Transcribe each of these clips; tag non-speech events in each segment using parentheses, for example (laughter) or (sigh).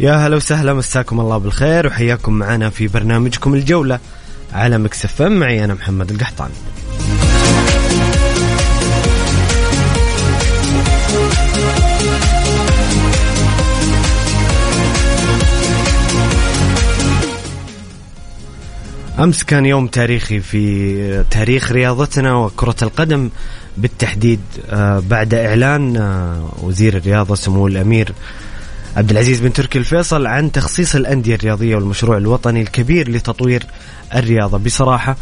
يا هلا وسهلا مساكم الله بالخير وحياكم معنا في برنامجكم الجولة على مكسف معي أنا محمد القحطاني. أمس كان يوم تاريخي في تاريخ رياضتنا وكرة القدم بالتحديد آه، بعد إعلان آه، وزير الرياضة سمو الأمير عبد العزيز بن تركي الفيصل عن تخصيص الأندية الرياضية والمشروع الوطني الكبير لتطوير الرياضة. بصراحة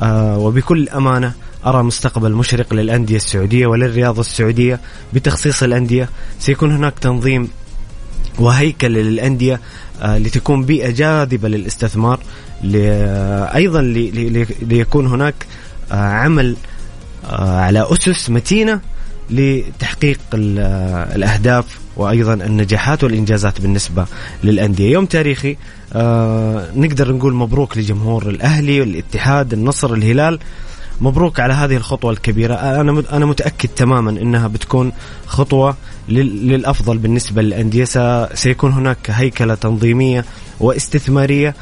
آه، وبكل أمانة أرى مستقبل مشرق للأندية السعودية وللرياضة السعودية بتخصيص الأندية. سيكون هناك تنظيم وهيكل للأندية آه، لتكون بيئة جاذبة للاستثمار أيضا ليكون هناك آه، عمل على أسس متينة لتحقيق الأهداف وأيضا النجاحات والإنجازات بالنسبة للأندية. يوم تاريخي آه نقدر نقول مبروك لجمهور الأهلي والاتحاد النصر الهلال. مبروك على هذه الخطوة الكبيرة. أنا أنا متأكد تماما أنها بتكون خطوة للأفضل بالنسبة للأندية. سيكون هناك هيكلة تنظيمية واستثمارية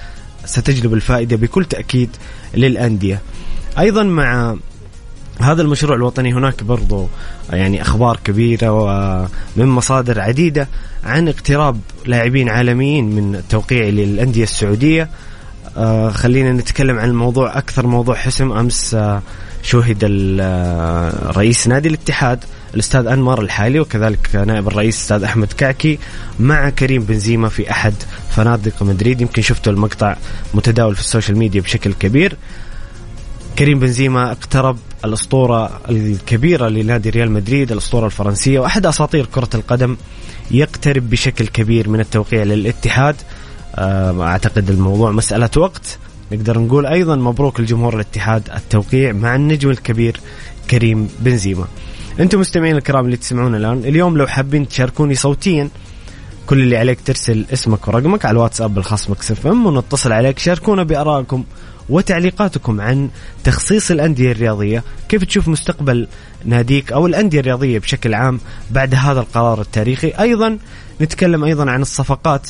ستجلب الفائدة بكل تأكيد للأندية. أيضا مع هذا المشروع الوطني هناك برضو يعني أخبار كبيرة ومن مصادر عديدة عن اقتراب لاعبين عالميين من التوقيع للأندية السعودية. آه خلينا نتكلم عن الموضوع أكثر موضوع حسم أمس آه شوهد آه، رئيس نادي الاتحاد الأستاذ أنمار الحالي وكذلك نائب الرئيس الاستاذ أحمد كعكي مع كريم بنزيما في أحد فنادق مدريد. يمكن شفتوا المقطع متداول في ال social media بشكل كبير. كريم بنزيما اقترب الأسطورة الكبيرة لنادي ريال مدريد الأسطورة الفرنسية وأحد أساطير كرة القدم يقترب بشكل كبير من التوقيع للاتحاد. آه، أعتقد الموضوع مسألة وقت. نقدر نقول أيضا مبروك لجمهور الاتحاد التوقيع مع النجم الكبير كريم بنزيما. أنتم مستمعين الكرام اللي تسمعون الآن اليوم لو حابين تشاركوني صوتيا كل اللي عليك ترسل اسمك ورقمك على الواتساب الخاص مكسف ام ونتصل عليك شاركونا بارائكم وتعليقاتكم عن تخصيص الأندية الرياضية كيف تشوف مستقبل ناديك أو الأندية الرياضية بشكل عام بعد هذا القرار التاريخي؟ أيضا نتكلم أيضا عن الصفقات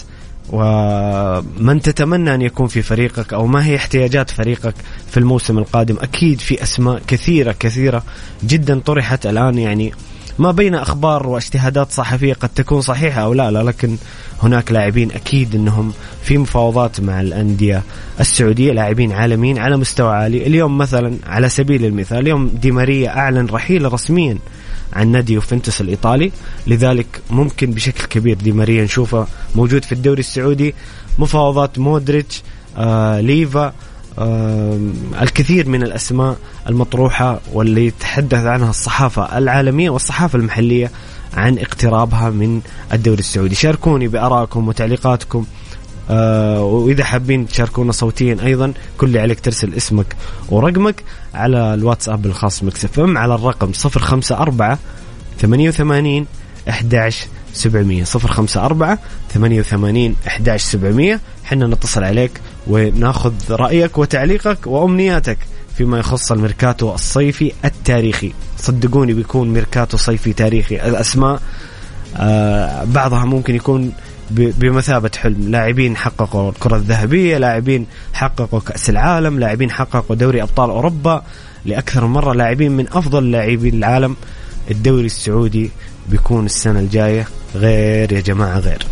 ومن تتمنى أن يكون في فريقك أو ما هي احتياجات فريقك في الموسم القادم؟ أكيد في أسماء كثيرة كثيرة جدا طرحت الآن يعني ما بين أخبار واجتهادات صحفية قد تكون صحيحة أو لا, لا لكن هناك لاعبين أكيد إنهم في مفاوضات مع الأندية السعودية لاعبين عالميين على مستوى عالي. اليوم مثلا على سبيل المثال اليوم دي ماريا أعلن رحيله رسميا عن نادي يوفنتوس الإيطالي لذلك ممكن بشكل كبير دي ماريا نشوفه موجود في الدوري السعودي. مفاوضات مودريتش آه ليفا الكثير من الأسماء المطروحة واللي يتحدث عنها الصحافة العالمية والصحافة المحلية عن اقترابها من الدوري السعودي. شاركوني بارائكم وتعليقاتكم. آه وإذا حابين تشاركونا صوتيا أيضا كل اللي عليك ترسل اسمك ورقمك على الواتساب الخاص مكسف إم على الرقم 054 88 11 700 054 88 11 700 حنا نتصل عليك وناخذ رأيك وتعليقك وأمنياتك فيما يخص الميركاتو الصيفي التاريخي. صدقوني بيكون ميركاتو صيفي تاريخي. الأسماء آه بعضها ممكن يكون بمثابة حلم. لاعبين حققوا الكرة الذهبية لاعبين حققوا كأس العالم لاعبين حققوا دوري أبطال أوروبا. لأكثر من مرة لاعبين من أفضل لاعبين العالم. الدوري السعودي بيكون السنة الجاية. غير يا جماعة غير.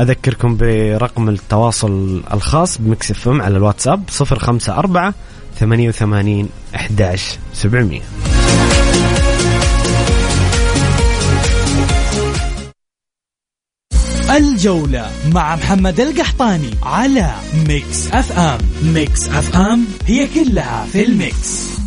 أذكركم برقم التواصل الخاص ب Mix FM على الواتساب 054 88 11 700 الجولة مع محمد القحطاني على Mix FM. Mix FM هي كلها في ال Mix.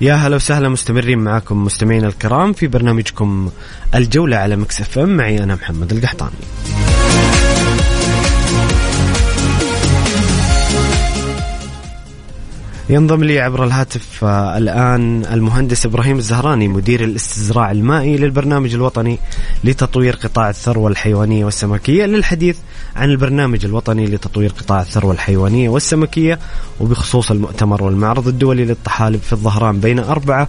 يا هلا وسهلا مستمرين معاكم مستمعينا الكرام في برنامجكم الجولة على Mix FM. معي أنا محمد القحطاني. ينضم لي عبر الهاتف آه، الآن المهندس إبراهيم الزهراني مدير الاستزراع المائي للبرنامج الوطني لتطوير قطاع الثروة الحيوانية والسمكية. للحديث عن البرنامج الوطني لتطوير قطاع الثروة الحيوانية والسمكية وبخصوص المؤتمر والمعرض الدولي للطحالب في الظهران بين 4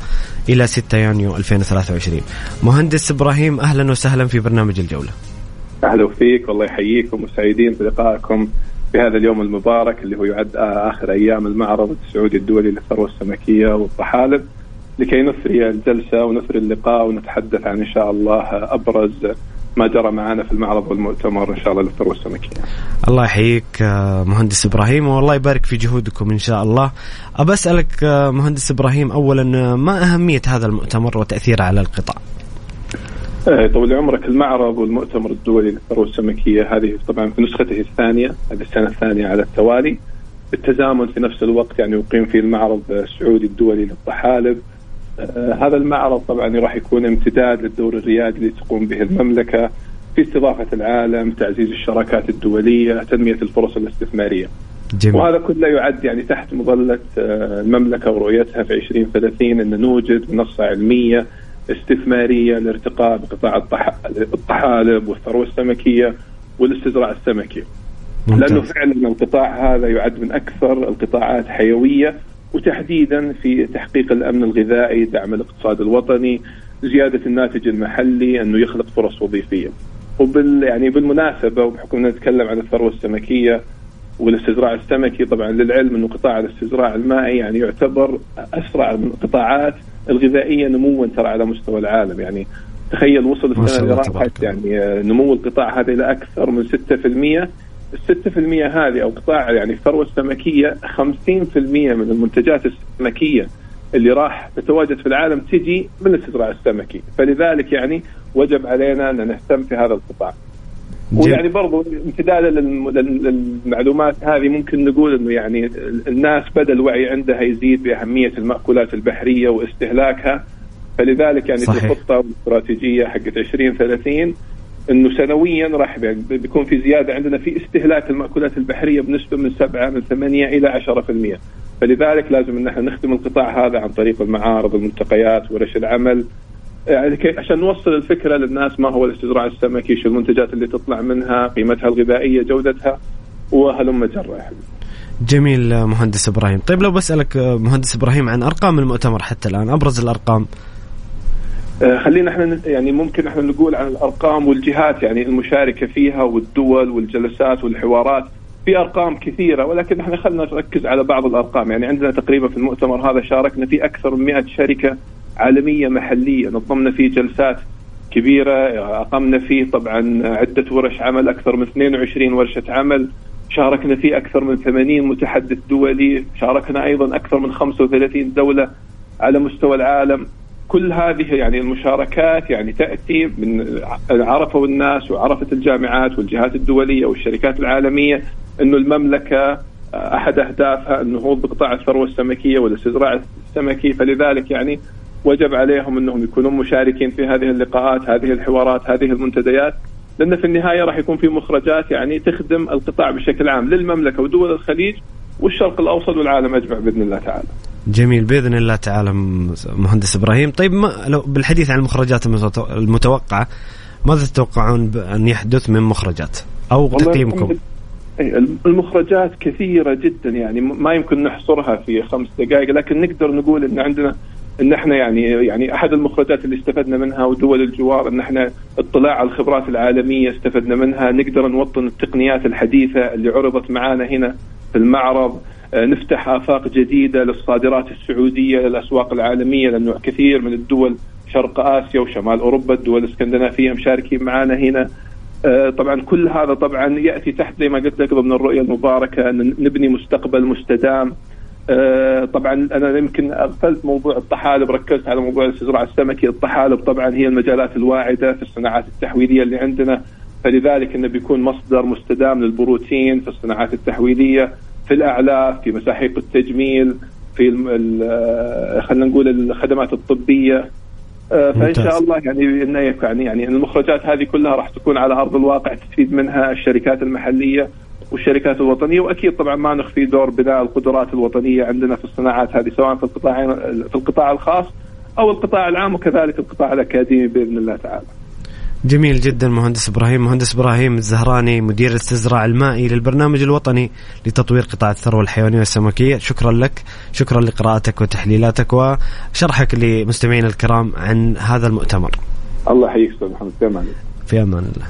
إلى 6 يونيو 2023 مهندس إبراهيم أهلا وسهلا في برنامج الجولة. أهلا فيك والله يحييكم وسعيدين بلقائكم في هذا اليوم المبارك اللي هو يعد آخر أيام المعرض السعودي الدولي للثروة السمكية والطحالب لكي نثري الجلسة ونثري اللقاء ونتحدث عن إن شاء الله أبرز ما جرى معنا في المعرض والمؤتمر إن شاء الله للثروة السمكية. الله يحييك مهندس إبراهيم والله يبارك في جهودكم إن شاء الله. أبى أسألك مهندس إبراهيم اولا ما أهمية هذا المؤتمر وتأثيره على القطاع؟ إيه، طول عمرك المعرض والمؤتمر الدولي للثروه السمكيه هذه طبعا في نسخته الثانية هذه السنة الثانية على التوالي بالتزامن في نفس الوقت يعني يقيم فيه المعرض السعودي الدولي للطحالب آه هذا المعرض طبعا راح يكون امتداد للدور الريادي اللي تقوم به المملكة في استضافة العالم، تعزيز الشراكات الدولية، تنمية الفرص الاستثمارية. جميل. وهذا كله يعد يعني تحت مظلة آه المملكة ورؤيتها في 2030 إن نوجد منصة علمية استثمارية لارتقاء بقطاع الطحالب والثروة السمكية والاستزراع السمكي. ممتاز. لأنه فعلا القطاع هذا يعد من أكثر القطاعات حيوية وتحديدا في تحقيق الأمن الغذائي، دعم الاقتصاد الوطني، زيادة الناتج المحلي، أنه يخلق فرص وظيفية. وبال يعني بالمناسبة وبحكم نتكلم عن الثروة السمكية والاستزراع السمكي طبعا للعلم أنه قطاع الاستزراع المائي يعني يعتبر أسرع من القطاعات الغذائية نموا ترى على مستوى العالم. يعني تخيل وصل السنة اللي راحت يعني آه، نمو القطاع هذا إلى أكثر من 6% ال 6% هذه أو قطاع يعني الثروة السمكية 50% من المنتجات السمكية اللي راح تتواجد في العالم تجي من الاستزراع السمكي. فلذلك يعني وجب علينا أن نهتم في هذا القطاع. ويعني برضو امتدادا للمعلومات هذه ممكن نقول إنه يعني الناس بدا الوعي عندها يزيد بأهمية المأكولات البحرية واستهلاكها. فلذلك يعني صحيح. في الخطة والاستراتيجيه حقت 2030 إنه سنويا راح بيكون في زيادة عندنا في استهلاك المأكولات البحرية بنسبة من 7 من 8 إلى 10% فلذلك لازم إن إحنا نخدم القطاع هذا عن طريق المعارض الملتقيات ورش العمل يعني عشان نوصل الفكرة للناس ما هو الاستزراع السمكي شو المنتجات اللي تطلع منها قيمتها الغذائية جودتها وهلم جرة جميل مهندس إبراهيم. طيب لو بسألك مهندس إبراهيم عن أرقام المؤتمر حتى الآن أبرز الأرقام. آه، خلينا إحنا يعني ممكن إحنا نقول عن الأرقام والجهات يعني المشاركة فيها والدول والجلسات والحوارات. في أرقام كثيرة ولكن إحنا خلينا نركز على بعض الأرقام. يعني عندنا تقريبا في المؤتمر هذا شاركنا في أكثر من 100 شركة عالمية محلية. نظمنا فيه جلسات كبيرة أقمنا فيه طبعا عدة ورش عمل أكثر من 22 ورشة عمل. شاركنا فيه أكثر من 80 متحدث دولي. شاركنا أيضا أكثر من 35 دولة على مستوى العالم. كل هذه يعني المشاركات يعني تأتي من عرفوا الناس وعرفت الجامعات والجهات الدولية والشركات العالمية. إنه المملكة أحد أهدافها النهوض بقطاع الثروة السمكية والاستزراع السمكي فلذلك يعني وجب عليهم إنهم يكونون مشاركين في هذه اللقاءات هذه الحوارات هذه المنتديات لأن في النهاية راح يكون في مخرجات يعني تخدم القطاع بشكل عام للمملكة ودول الخليج والشرق الأوسط والعالم أجمع بإذن الله تعالى. جميل بإذن الله تعالى مهندس إبراهيم، طيب ما لو بالحديث عن المخرجات المتوقعة ماذا تتوقعون ان يحدث من مخرجات أو تقييمكم؟ المخرجات كثيرة جدا يعني ما يمكن نحصرها في خمس دقائق لكن نقدر نقول إن عندنا إن إحنا يعني يعني أحد المخرجات اللي استفدنا منها ودول الجوار إن إحنا اطلاع على الخبرات العالمية استفدنا منها نقدر نوطن التقنيات الحديثة اللي عرضت معانا هنا في المعرض. آه، نفتح آفاق جديدة للصادرات السعودية للأسواق العالمية لأنه كثير من الدول شرق آسيا وشمال أوروبا الدول الإسكندنافية مشاركين معنا هنا. طبعا كل هذا طبعا يأتي تحت زي ما قلت لك ضمن الرؤية المباركة أن نبني مستقبل مستدام. آه، طبعا أنا يمكن اغفلت موضوع الطحالب ركزت على موضوع الاستزراع السمكي. الطحالب طبعا هي المجالات الواعدة في الصناعات التحويلية اللي عندنا فلذلك إنه بيكون مصدر مستدام للبروتين في الصناعات التحويلية في الأعلاف في مساحيق التجميل في آه، خلينا نقول الخدمات الطبية. آه، فإن شاء الله يعني يعني يعني المخرجات هذه كلها راح تكون على أرض الواقع تستفيد منها الشركات المحلية والشركات الوطنية وأكيد طبعا ما نخفي دور بناء القدرات الوطنية عندنا في الصناعات هذه سواء في القطاع في القطاع الخاص أو القطاع العام وكذلك القطاع الأكاديمي بإذن الله تعالى. جميل جدا مهندس إبراهيم، مهندس إبراهيم الزهراني مدير الاستزراع المائي للبرنامج الوطني لتطوير قطاع الثروة الحيوانية والسمكية، شكرا لك، شكرا لقراءتك وتحليلاتك وشرحك لمستمعينا الكرام عن هذا المؤتمر. الله يحييك أستاذ محمد في أمان الله. في أمان الله.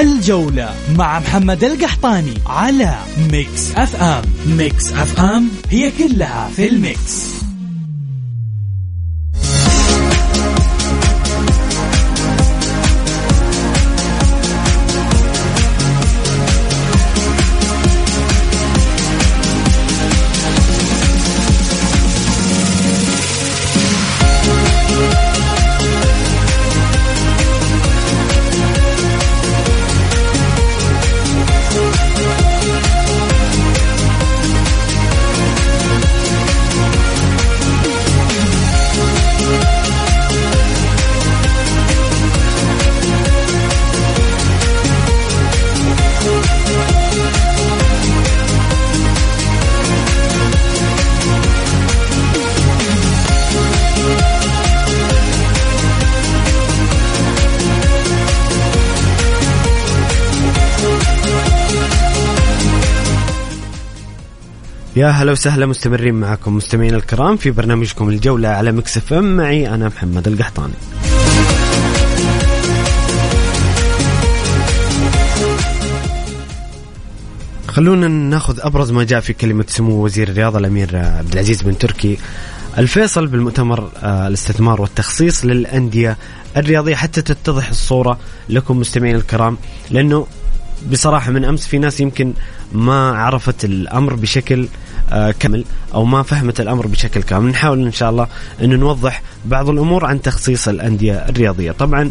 الجولة مع محمد القحطاني على Mix FM Mix FM هي كلها في ال Mix يا هلا وسهلا مستمرين معكم مستمعين الكرام في برنامجكم الجولة على Mix FM. معي أنا محمد القحطاني. خلونا ناخذ أبرز ما جاء في كلمة سمو وزير الرياضة الأمير عبد العزيز بن تركي. الفيصل بالمؤتمر آه، الاستثمار والتخصيص للأندية الرياضية حتى تتضح الصورة لكم مستمعين الكرام لأنه بصراحة من أمس في ناس يمكن ما عرفت الأمر بشكل كامل أو ما فهمت الأمر بشكل كامل. نحاول إن شاء الله انه نوضح بعض الأمور عن تخصيص الأندية الرياضية. طبعا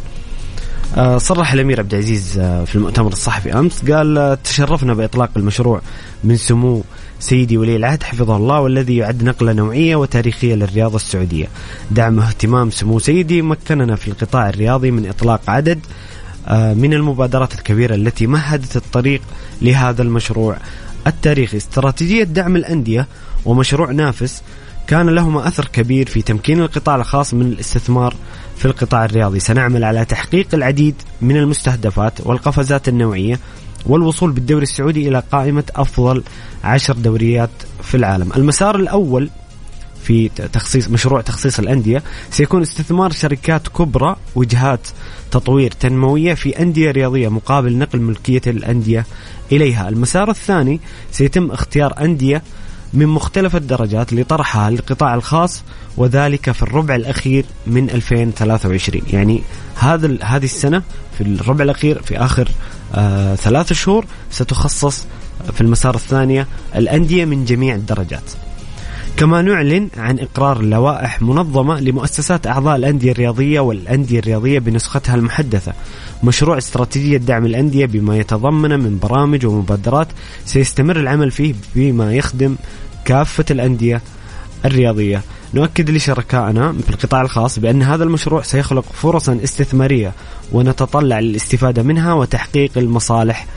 آه، صرح الأمير عبد العزيز آه، في المؤتمر الصحفي أمس قال تشرفنا بإطلاق المشروع من سمو سيدي ولي العهد حفظه الله والذي يعد نقلة نوعية وتاريخية للرياضة السعودية. دعم اهتمام سمو سيدي مكننا في القطاع الرياضي من إطلاق عدد من المبادرات الكبيرة التي مهدت الطريق لهذا المشروع. التاريخي استراتيجية دعم الأندية ومشروع نافس كان لهما أثر كبير في تمكين القطاع الخاص من الاستثمار في القطاع الرياضي. سنعمل على تحقيق العديد من المستهدفات والقفزات النوعية والوصول بالدوري السعودي إلى قائمة أفضل عشر دوريات في العالم. المسار الأول في تخصيص مشروع تخصيص الأندية. سيكون استثمار شركات كبرى وجهات تطوير تنموية في أندية رياضية مقابل نقل ملكية الأندية إليها. المسار الثاني سيتم اختيار أندية من مختلف الدرجات لطرحها للقطاع الخاص وذلك في الربع الأخير من 2023 يعني هذا هذه السنة في الربع الأخير في آخر آه ثلاث شهور ستخصص في المسار الثانية الأندية من جميع الدرجات. كما نعلن عن إقرار لوائح منظمة لمؤسسات أعضاء الأندية الرياضية والأندية الرياضية بنسختها المحدثة. مشروع استراتيجية دعم الأندية بما يتضمن من برامج ومبادرات سيستمر العمل فيه بما يخدم كافة الأندية الرياضية. نؤكد لشركائنا في القطاع الخاص بأن هذا المشروع سيخلق فرصا استثمارية ونتطلع للاستفادة منها وتحقيق المصالح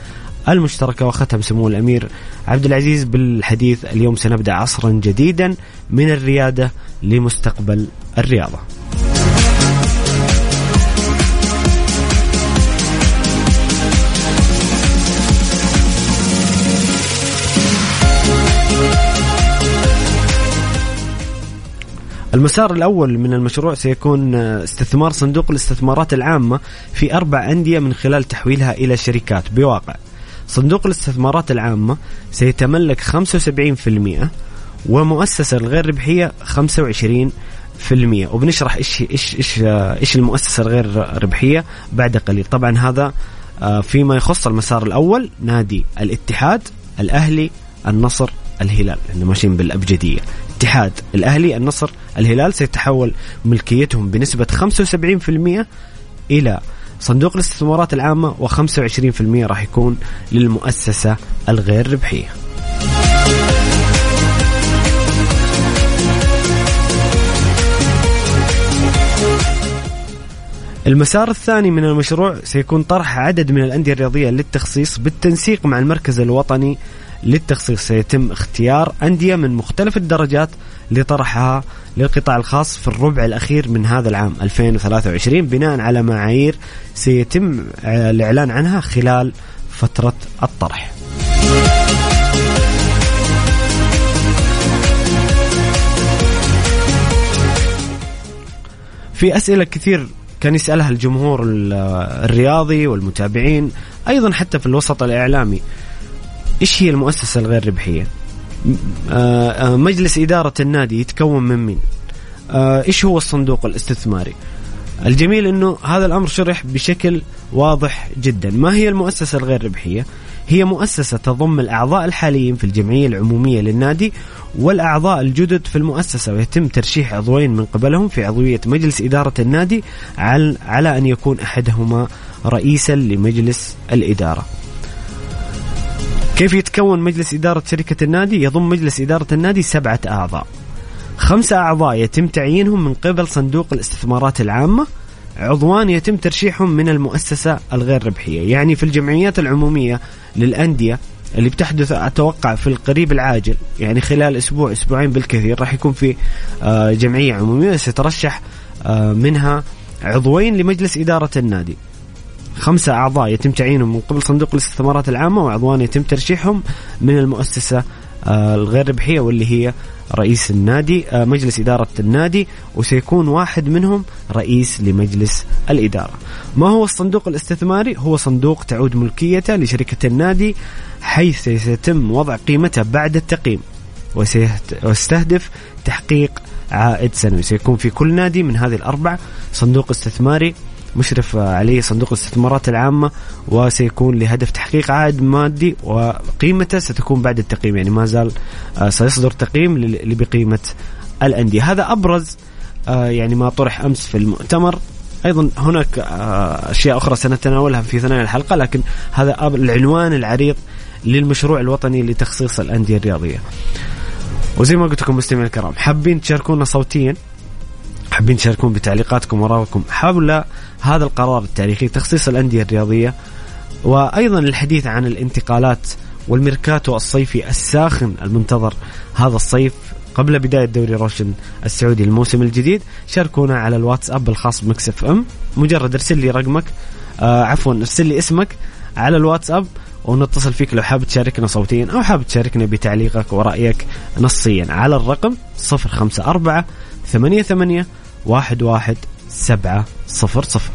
المشتركة وختم سمو الأمير عبد العزيز بالحديث اليوم سنبدأ عصرا جديدا من الريادة لمستقبل الرياضة. المسار الأول من المشروع سيكون استثمار صندوق الاستثمارات العامة في أربع أندية من خلال تحويلها إلى شركات بواقع. صندوق الاستثمارات العامة سيتملك 75% ومؤسسة الغير ربحية 25% وبنشرح إيش إيش إيش إيش المؤسسة الغير ربحية بعد قليل. طبعا هذا آه، فيما يخص المسار الأول نادي الاتحاد الأهلي النصر الهلال. إحنا ماشيين بالأبجدية. اتحاد الأهلي النصر الهلال سيتحول ملكيتهم بنسبة 75% إلى صندوق الاستثمارات العامة و25% راح يكون للمؤسسة الغير ربحية. المسار الثاني من المشروع سيكون طرح عدد من الأندية الرياضية للتخصيص بالتنسيق مع المركز الوطني للتخصيص. سيتم اختيار أندية من مختلف الدرجات لطرحها للقطاع الخاص في الربع الأخير من هذا العام 2023 بناء على معايير سيتم الإعلان عنها خلال فترة الطرح. في أسئلة كثير كان يسألها الجمهور الرياضي والمتابعين أيضا حتى في الوسط الإعلامي. إيش هي المؤسسة الغير ربحية؟ مجلس إدارة النادي يتكون من مين؟ آه، إيش هو الصندوق الاستثماري؟ الجميل أنه هذا الأمر شرح بشكل واضح جدا. ما هي المؤسسة الغير ربحية؟ هي مؤسسة تضم الأعضاء الحاليين في الجمعية العمومية للنادي والأعضاء الجدد في المؤسسة ويتم ترشيح عضوين من قبلهم في عضوية مجلس إدارة النادي على أن يكون أحدهما رئيسا لمجلس الإدارة. كيف يتكون مجلس إدارة شركة النادي؟ يضم مجلس إدارة النادي سبعة أعضاء. خمسة أعضاء يتم تعيينهم من قبل صندوق الاستثمارات العامة. عضوان يتم ترشيحهم من المؤسسة الغير ربحية. يعني في الجمعيات العمومية للأندية اللي بتحدث أتوقع في القريب العاجل يعني خلال أسبوع أسبوعين بالكثير راح يكون في آه، جمعية عمومية سترشح آه، منها عضوين لمجلس إدارة النادي. خمسة أعضاء يتم تعيينهم من قبل صندوق الاستثمارات العامة وعضوان يتم ترشيحهم من المؤسسة آه، الغير ربحية واللي هي رئيس النادي آه، مجلس إدارة النادي وسيكون واحد منهم رئيس لمجلس الإدارة ما هو الصندوق الاستثماري؟ هو صندوق تعود ملكيته لشركة النادي حيث سيتم وضع قيمته بعد التقييم ويستهدف تحقيق عائد سنوي سيكون في كل نادي من هذه الأربع صندوق استثماري مشرف عليه صندوق الاستثمارات العامة وسيكون لهدف تحقيق عائد مادي وقيمته ستكون بعد التقييم يعني ما زال آه، سيصدر تقييم بقيمة الأندية. هذا أبرز آه، يعني ما طرح أمس في المؤتمر. أيضا هناك آه، أشياء أخرى سنتناولها في ثنايا الحلقة لكن هذا العنوان العريض للمشروع الوطني لتخصيص الأندية الرياضية. وزي ما قلت لكم مستمعينا الكرام حابين تشاركونا صوتيا؟ حابين تشاركون بتعليقاتكم وآرائكم. حول هذا القرار التاريخي تخصيص الأندية الرياضية وأيضا الحديث عن الانتقالات والميركاتو الصيفي الساخن المنتظر هذا الصيف قبل بداية دوري روشن السعودي الموسم الجديد. شاركونا على الواتساب الخاص ب Mix FM. مجرد ارسل لي رقمك آه عفوا ارسل لي اسمك على الواتساب ونتصل فيك لو حابب تشاركنا صوتيا أو حابب تشاركنا بتعليقك ورأيك نصيا. على الرقم 054 88 واحد واحد سبعة صفر صفر.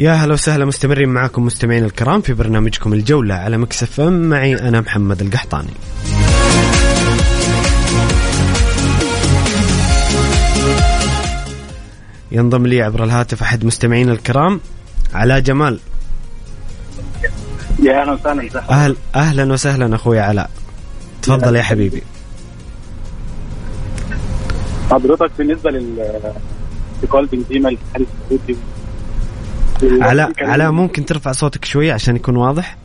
يا هلا وسهلا مستمرين معاكم مستمعين الكرام في برنامجكم الجولة على مكسف ام. معي أنا محمد القحطاني. ينضم لي عبر الهاتف أحد مستمعين الكرام علاء جمال. يا أهلا وسهلا؟ أهل أهلا وسهلا أخوي علاء. تفضل يا حبيبي. حضرتك بالنسبة لل انتقال بنزيما للاتحاد السعودي علاء علاء ممكن ترفع صوتك شوي عشان يكون واضح؟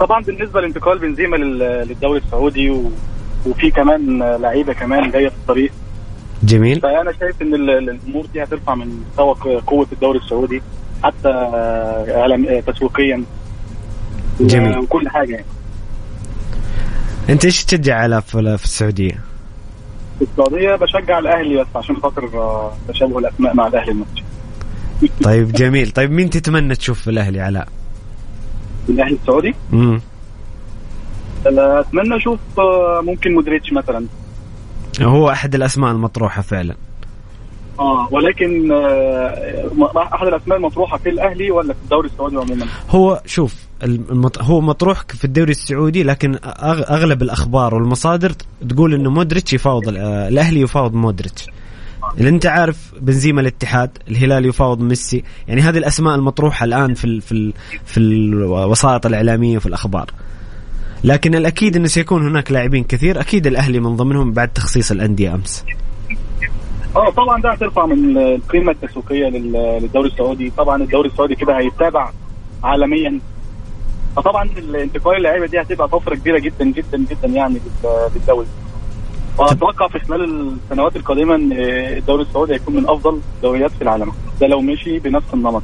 طبعا بالنسبة لانتقال بنزيما لل- للدوري السعودي و... وفي كمان لعيبة كمان جاية في الطريق. جميل. فأنا شايف إن ال- ال- الأمور دي هترفع من مستوى قوة الدوري السعودي حتى تسويقيا. جميل. وكل حاجة يعني. أنت إيش تشجع في في السعودية؟ في السعودية بشجع الأهلي بس عشان خاطر آه، تشابه الأسماء مع الأهلي المصري طيب جميل. طيب مين تتمنى تشوف في الأهلي علاء؟ الأهلي السعودي؟ امم أتمنى أشوف آه، ممكن مودريتش مثلا. هو أحد الأسماء المطروحة فعلا. آه ولكن آه، أحد الأسماء المطروحة في الأهلي ولا في الدوري السعودي عموما. هو شوف المط... هو مطروح في الدوري السعودي لكن أغ... أغلب الأخبار والمصادر تقول إنه مودريتش يفاوض آه، الأهلي يفاوض مودريتش. اللي انت عارف بنزيما الاتحاد الهلال يفاوض ميسي. يعني هذه الأسماء المطروحة الآن في ال... في ال... في الوسائط الإعلامية وفي الأخبار. لكن الأكيد انه سيكون هناك لاعبين كثير أكيد الأهلي من ضمنهم بعد تخصيص الأندية أمس. آه طبعا ده هترفع من القيمة التسويقية لل- للدوري السعودي. طبعا الدوري السعودي كده هيتابع عالميا. فطبعا الانتقال اللعيبه دي هتبقى طفرة كبيرة جدا جدا جدا يعني لل- للدوري. وأتوقع في خلال السنوات القادمة إن الدوري السعودي هيكون من أفضل الدوريات في العالم. ده لو مشي بنفس النمط.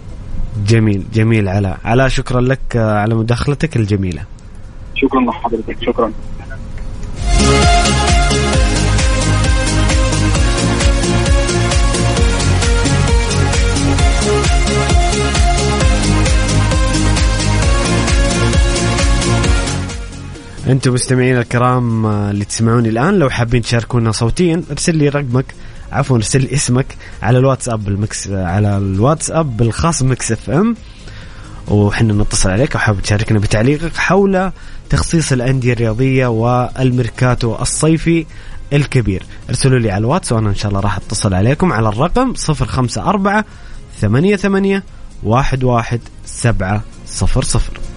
جميل جميل علاء. علاء شكرا لك على مداخلتك الجميلة. شكرا لحضرتك شكرا. أنتم مستمعين الكرام آه، اللي تسمعوني الآن لو حابين تشاركونا صوتيا ارسل لي رقمك عفوا ارسل لي اسمك على الواتساب ال Mix على الواتساب الخاص Mix FM. وحنا نتصل عليك أو حابب تشاركنا بتعليقك حول تخصيص الأندية الرياضية والميركاتو الصيفي الكبير. ارسلوا لي على الواتس وأنا إن شاء الله راح أتصل عليكم على الرقم 054 88 11 700 يا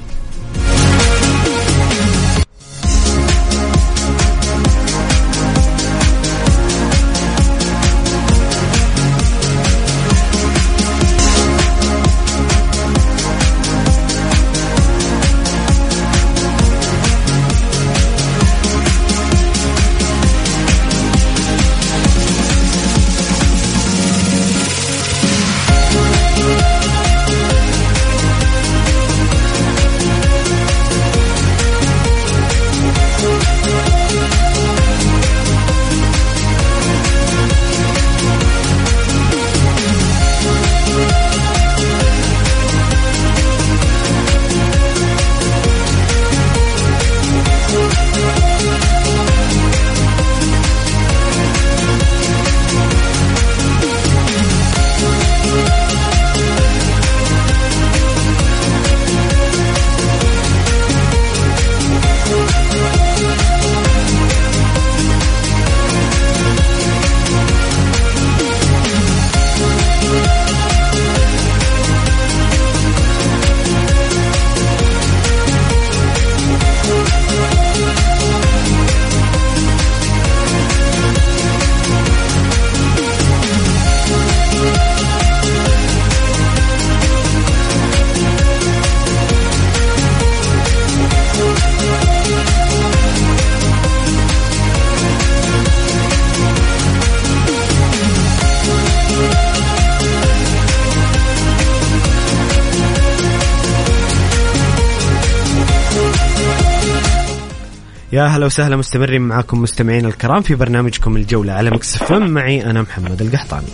هلا وسهلا مستمرين معاكم مستمعين الكرام في برنامجكم الجولة على Mix FM. معي أنا محمد القحطاني.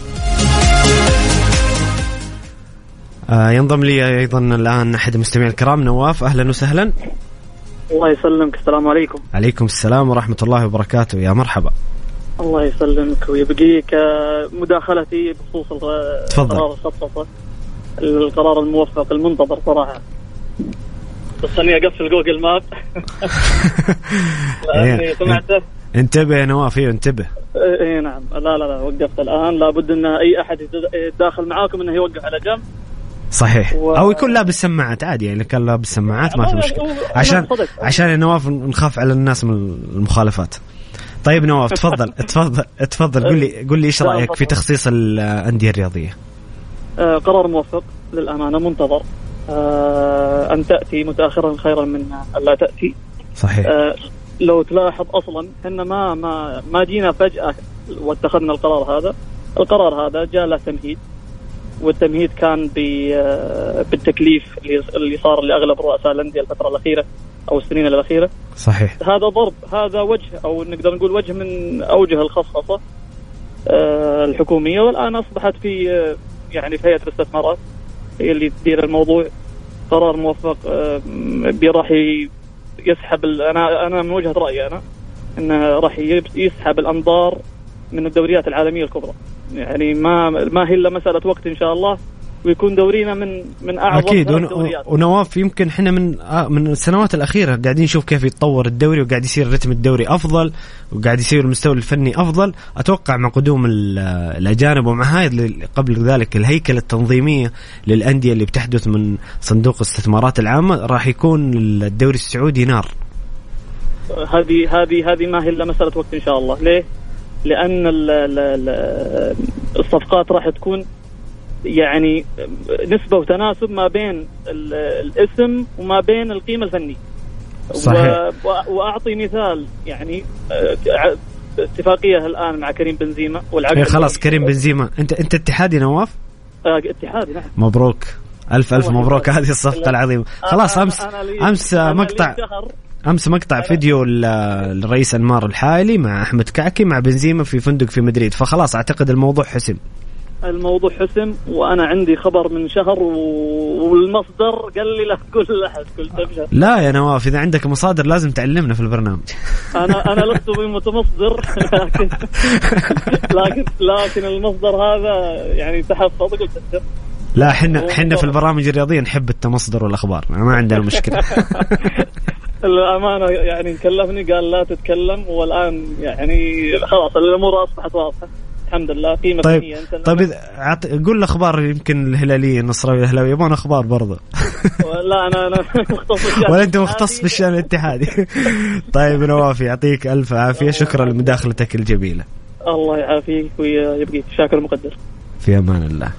آه ينضم لي أيضا الآن أحد المستمعين الكرام نواف. أهلا وسهلا. الله يسلمك. السلام عليكم. عليكم السلام ورحمة الله وبركاته. يا مرحبا. الله يسلمك ويبقيك. آه، مداخلتي بخصوص تفضل. القرار الموفق المنتظر صراحة. بس خليني أقفل Google Map. (laughs) لاني سمعته انتبه يا نواف أيوه انتبه. اي نعم. لا لا لا وقفت الآن. لابد إن أي أحد يتد- يتداخل معاكم إنه يوقف على جنب. صحيح. و- أو يكون لابس سماعات عادي يعني كان لابس سماعات ما في مشكلة. عشان. عشان يا نواف نخاف على الناس من المخالفات. طيب نواف تفضل (laughs) تفضل تفضل. قول لي قول لي إيش رأيك في. تخصيص الأندية الرياضية؟ آه، قرار موفق للأمانة منتظر. أن تأتي متأخرا خيرا من أن لا تأتي. صحيح. آه، لو تلاحظ أصلا إحنا ما ما ما جينا فجأة واتخذنا القرار هذا. القرار هذا جاء له تمهيد والتمهيد كان ب- آه، بالتكليف اللي صار لأغلب رؤساء الأندية الفترة الأخيرة أو السنين الأخيرة. صحيح. هذا ضرب هذا وجه أو نقدر نقول وجه من أوجه الخصخصة آه، الحكومية. والآن أصبحت في آه، يعني في هيئة الاستثمارات. هي اللي تدير الموضوع قرار موفق آه، راح يسحب أنا أنا من وجهة رأيي أنا إنه راح يسحب الأنظار من الدوريات العالمية الكبرى. يعني ما ما هي إلا مسألة وقت إن شاء الله. ويكون دورينا من من أعظم أكيد. ونواف يمكن إحنا من آه، من السنوات الأخيرة قاعدين نشوف كيف يتطور الدوري وقاعد يصير رتم الدوري أفضل وقاعد يصير المستوى الفني أفضل. أتوقع مع قدوم ال- الأجانب ومع هاي قبل ذلك الهيكله التنظيمية للأندية اللي بتحدث من صندوق الاستثمارات العامة راح يكون الدوري السعودي نار. هذه هذه هذه ما هي إلا مسألة وقت إن شاء الله، ليه؟ لأن ال ال ال الصفقات راح تكون يعني نسبة وتناسب ما بين ال- الاسم وما بين القيمة الفنية. صحيح. وأعطي مثال يعني آه، اتفاقية الآن مع كريم بنزيما والعقد إيه خلاص كريم بنزيما. انت أنت اتحادي نواف؟ آه، اتحادي نعم. مبروك. الف ألف مبروك. هذه الصفقة. العظيمة. خلاص امس أمس مقطع أمس مقطع فيديو ل- الرئيس انمار الحالي مع أحمد كعكي مع بنزيما في فندق في مدريد. فخلاص أعتقد الموضوع حسم. الموضوع حسم وأنا عندي خبر من شهر. والمصدر قال لي لا تقول لاحد قلت ابشر لا يا نواف إذا عندك مصادر لازم تعلمنا في البرنامج. أنا أنا (laughs) لست بمتمصدر لكن لكن لكن المصدر هذا يعني تحفظ قلت ابشر لا إحنا إحنا في البرامج الرياضية نحب التمصدر والأخبار ما عندنا مشكلة. (laughs) الأمانة يعني كلفني قال لا تتكلم والآن يعني خلاص الأمور أصبحت واضحة. الحمد لله قيمه طيب فنيه انت طيب إذا عط... قول الأخبار يمكن الهلالية النصراوية الاهلاويه يبون أخبار برضه لا أنا أنا (laughs) مختص بالشأن ولا أنت مختص. بالشأن الاتحادي. طيب نواف يعطيك ألف عافية. شكرا لمداخلتك الجميلة. الله يعافيك ويبقيك شاكر مقدر في أمان الله.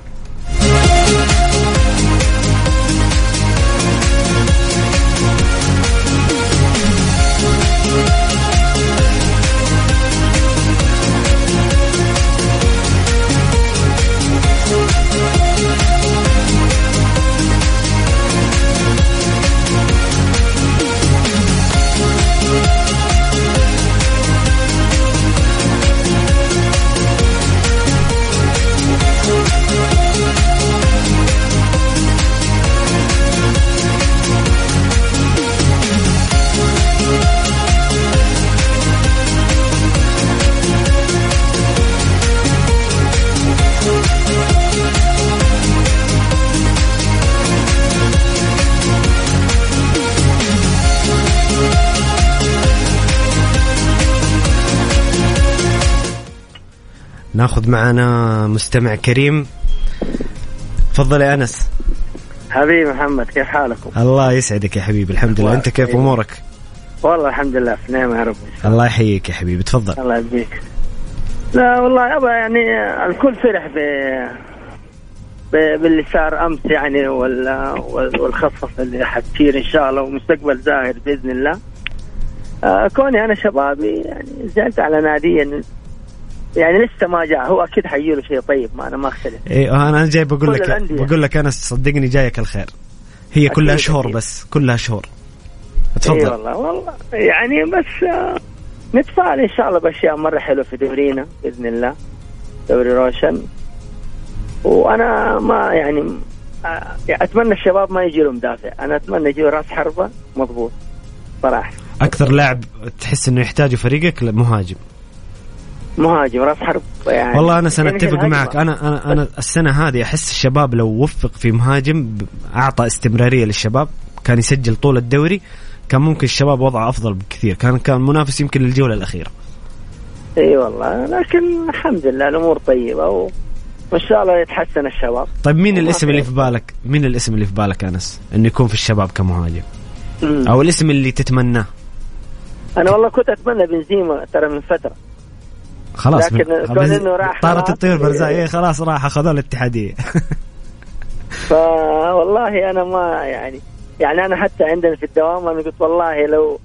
ناخذ معنا مستمع كريم. تفضل يا أنس. حبيبي محمد كيف حالكم؟ الله يسعدك يا حبيبي الحمد لله. أنت كيف أمورك؟ والله الحمد لله في نعمة يا رب. الله يحييك يا حبيبي تفضل. الله يبقيك لا والله أبا يعني الكل فرح ب باللي صار أمس يعني وال وال- والخصخصه اللي حتصير إن شاء الله ومستقبل زاهر بإذن الله. آه كوني أنا شبابي يعني زعلت على نادي يعني لسه ما جاء. هو أكيد حيجيله شيء طيب. ما أنا ما أختلف. إيه أنا جاي بقول لك. بقول لك أنا صدقني جايك الخير. هي كلها شهور. بس كلها شهور. اي تفضل والله والله. يعني بس آه، نتفائل إن شاء الله بأشياء مرة حلوة في دورينا بإذن الله. دوري روشن. وأنا ما يعني آه، أتمنى الشباب ما يجي له مدافع أنا أتمنى يجي راس حربة مضبوط. صراحة. أكثر لاعب تحس إنه يحتاجه فريقك؟ مهاجم. مهاجم راس حرب يعني والله أنا سنتفق. معك. أنا أنا أنا السنة هذه أحس الشباب لو وفق في مهاجم أعطى استمرارية للشباب. كان يسجل طول الدوري كان ممكن الشباب وضعه أفضل بكثير. كان كان منافس يمكن للجولة الأخيرة. إي والله لكن الحمد لله الأمور طيبة و... وإن شاء الله يتحسن الشباب. طيب مين الاسم اللي. في بالك؟ مين الاسم اللي في بالك أنس؟ انه يكون في الشباب كمهاجم. مم. أو الاسم اللي تتمناه. أنا والله كنت أتمنى بنزيما ترى من فترة. خلاص لكن كون إنه راح طارت خلاص. الطيور برزاق إيه. خلاص راح اخذوا الاتحاديه (laughs) فوالله أنا ما يعني يعني أنا حتى عندنا في الدوام أنا قلت والله لو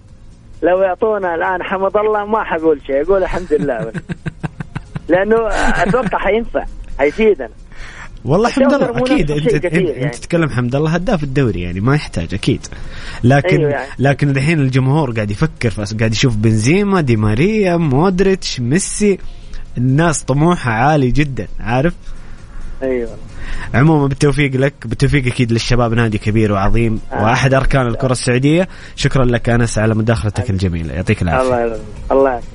لو يعطونا الآن حمد الله ما حقول شيء أقول الحمد لله. بس (laughs) لأنه أتوقع حينفع حيفيدنا. والله حمد الله أكيد. أنت الشيء أنت, يعني. تتكلم حمد الله هداف الدوري يعني ما يحتاج أكيد. لكن أيوة يعني. لكن الحين الجمهور قاعد يفكر في قاعد يشوف بنزيما دي ماريا مودريتش ميسي. الناس طموحها عالي جدا عارف؟ أيوه. عموما بالتوفيق لك بالتوفيق أكيد للشباب نادي كبير وعظيم آه. وأحد أركان الكرة السعودية. شكرا لك أنس على مداخلتك الجميلة. يعطيك العافية. الله يعلمك الله يعافيك.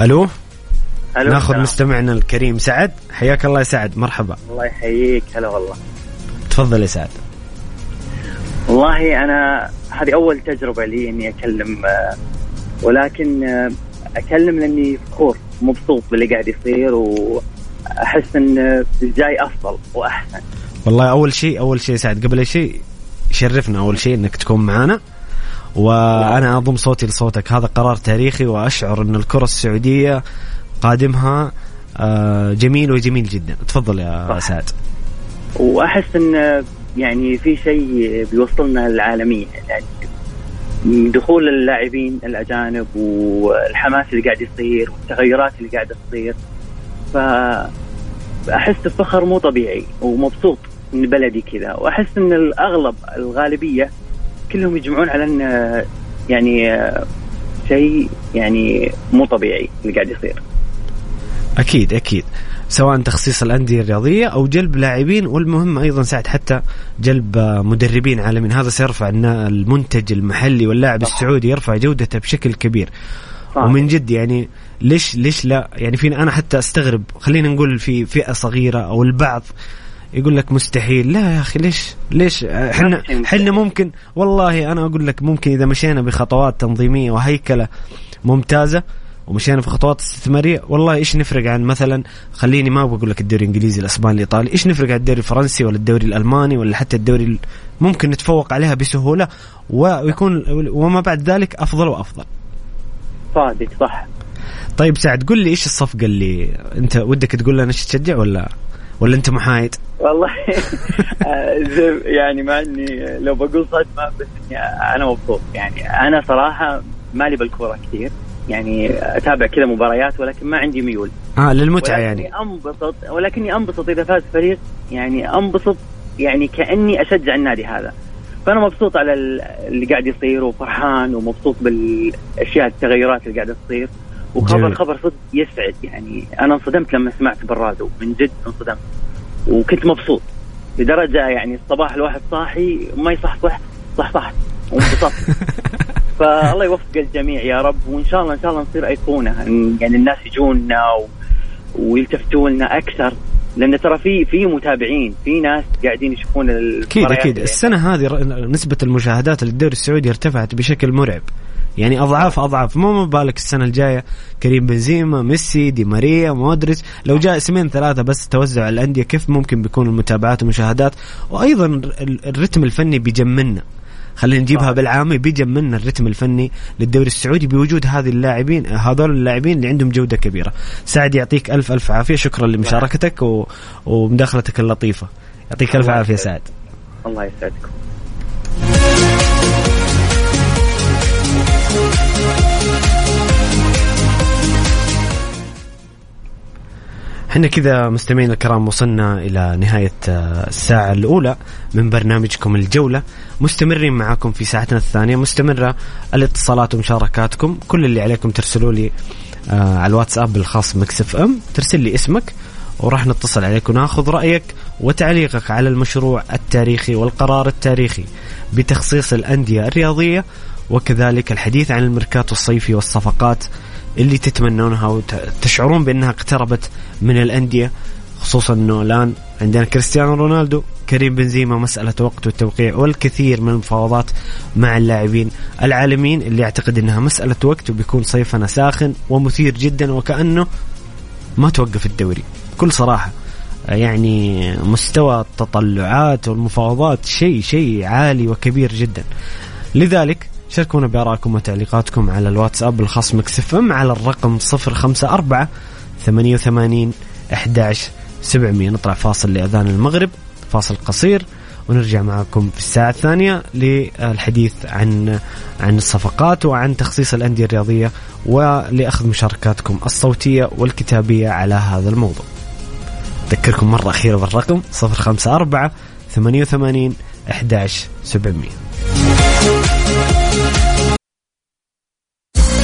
ألو؟ ألو ناخذ السلام. مستمعنا الكريم سعد. حياك الله يا سعد مرحبا. الله يحييك هلا والله. تفضل يا سعد. والله أنا هذه أول تجربة لي إني أكلم آه، ولكن آه، أكلم لأني فخور مبسوط باللي قاعد يصير وأحس إن الجاي أفضل وأحسن. والله أول شيء أول شيء سعد قبل أي شيء شرفنا أول شيء إنك تكون معنا وأنا اضم صوتي لصوتك. هذا قرار تاريخي وأشعر أن الكرة السعودية قادمها آه، جميل وجميل جدا. تفضل يا صح. سعد. وأحس أن يعني في شيء بيوصلنا للعالمية. يعني دخول اللاعبين الأجانب والحماس اللي قاعد يصير والتغيرات اللي قاعدة تصير. فأحس بفخر مو طبيعي ومبسوط من بلدي كذا. وأحس إن الأغلب الغالبية كلهم يجمعون على أن يعني آه، شيء يعني مو طبيعي اللي قاعد يصير. أكيد أكيد. سواء تخصيص الأندية الرياضية أو جلب لاعبين والمهم أيضا سعد حتى جلب آه، مدربين عالميين. هذا سيرفع المنتج المحلي واللاعب السعودي يرفع جودته بشكل كبير. صح. ومن جد يعني ليش ليش لا؟ يعني في أنا حتى أستغرب خلينا نقول في فئة صغيرة أو البعض يقول لك مستحيل. لا يا أخي ليش؟ ليش؟ إحنا. إحنا ممكن والله أنا أقول لك ممكن إذا مشينا بخطوات تنظيمية وهيكلة ممتازة ومشينا في خطوات استثمارية والله إيش نفرق عن مثلا خليني ما بقول لك الدوري الإنجليزي الأسباني الإيطالي إيش نفرق عن الدوري الفرنسي ولا الدوري الألماني ولا حتى الدوري ال- ممكن نتفوق عليها بسهولة ويكون وما بعد ذلك أفضل وأفضل. صادق صح. طيب سعد قل لي إيش الصفقة اللي أنت ودك تقول لنا إيش تشجع ولا؟ ولا أنت محايد؟ والله. (laughs) آه، يعني مع إني لو بقول صدمه بس إني أنا مبسوط. يعني أنا صراحة مالي بالكورة كثير. يعني أتابع كذا مباريات ولكن ما عندي ميول. آه للمتعة ولكني يعني. انبسط ولكني أنبسط إذا فاز فريق. يعني أنبسط يعني كأني أشجع النادي هذا. فأنا مبسوط على ال- اللي قاعد يصير وفرحان ومبسوط بالأشياء التغيرات اللي قاعدة تصير. وخبر جميل. خبر صدق يسعد. يعني أنا انصدمت لما سمعت برادو من جد انصدمت. وكنت مبسوط لدرجة يعني الصباح الواحد صاحي ما يصحصح صحصحت وانبسطت. (laughs) فالله يوفق الجميع يا رب وإن شاء الله إن شاء الله نصير أيقونة. يعني الناس يجونا و... ويلتفتوا لنا أكثر. لأن ترى في في متابعين في ناس قاعدين يشوفون أكيد أكيد. يعني. السنة هذه نسبة المشاهدات للدوري السعودي ارتفعت بشكل مرعب. يعني أضعاف أضعاف. ما بالك السنة الجاية كريم بنزيما ميسي دي ماريا مودريتش. لو جاء اسمين ثلاثة بس على الأندية كيف ممكن بيكون المتابعات والمشاهدات؟ وأيضا ال- الرتم الفني بيجملنا. خلينا نجيبها بالعامي بيجملنا الرتم الفني للدوري السعودي بوجود هذه اللاعبين هذول اللاعبين اللي عندهم جودة كبيرة. سعد يعطيك الف ألف عافية. شكرا لمشاركتك و... ومداخلتك اللطيفة. يعطيك ألف عافية. سعد. الله يسعدكم. إحنا كذا مستمعينا الكرام وصلنا إلى نهاية آه، الساعة الأولى من برنامجكم الجولة. مستمرين معاكم في ساعتنا الثانية. مستمرة الاتصالات ومشاركاتكم. كل اللي عليكم ترسلوا لي آه، على الواتساب الخاص مكسف إم. ترسل لي اسمك وراح نتصل عليك وناخذ رأيك وتعليقك على المشروع التاريخي والقرار التاريخي بتخصيص الأندية الرياضية وكذلك الحديث عن الميركاتو الصيفي والصفقات اللي تتمنونها وتشعرون بأنها اقتربت من الأندية خصوصا إنه الآن عندنا كريستيانو رونالدو كريم بنزيما مسألة وقت والتوقيع والكثير من المفاوضات مع اللاعبين العالميين اللي أعتقد إنها مسألة وقت وبيكون صيفنا ساخن ومثير جدا وكأنه ما توقف الدوري. بكل صراحة يعني مستوى التطلعات والمفاوضات شيء شيء عالي وكبير جدا. لذلك شاركونا بآرائكم وتعليقاتكم على الواتساب الخاص مكسف ام على الرقم 054 88 11 700 نطلع فاصل لأذان المغرب فاصل قصير ونرجع معكم في الساعة الثانية للحديث عن عن الصفقات وعن تخصيص الأندية الرياضية ولأخذ مشاركاتكم الصوتية والكتابية على هذا الموضوع. أذكركم مرة أخيرة بالرقم 054 88 11 700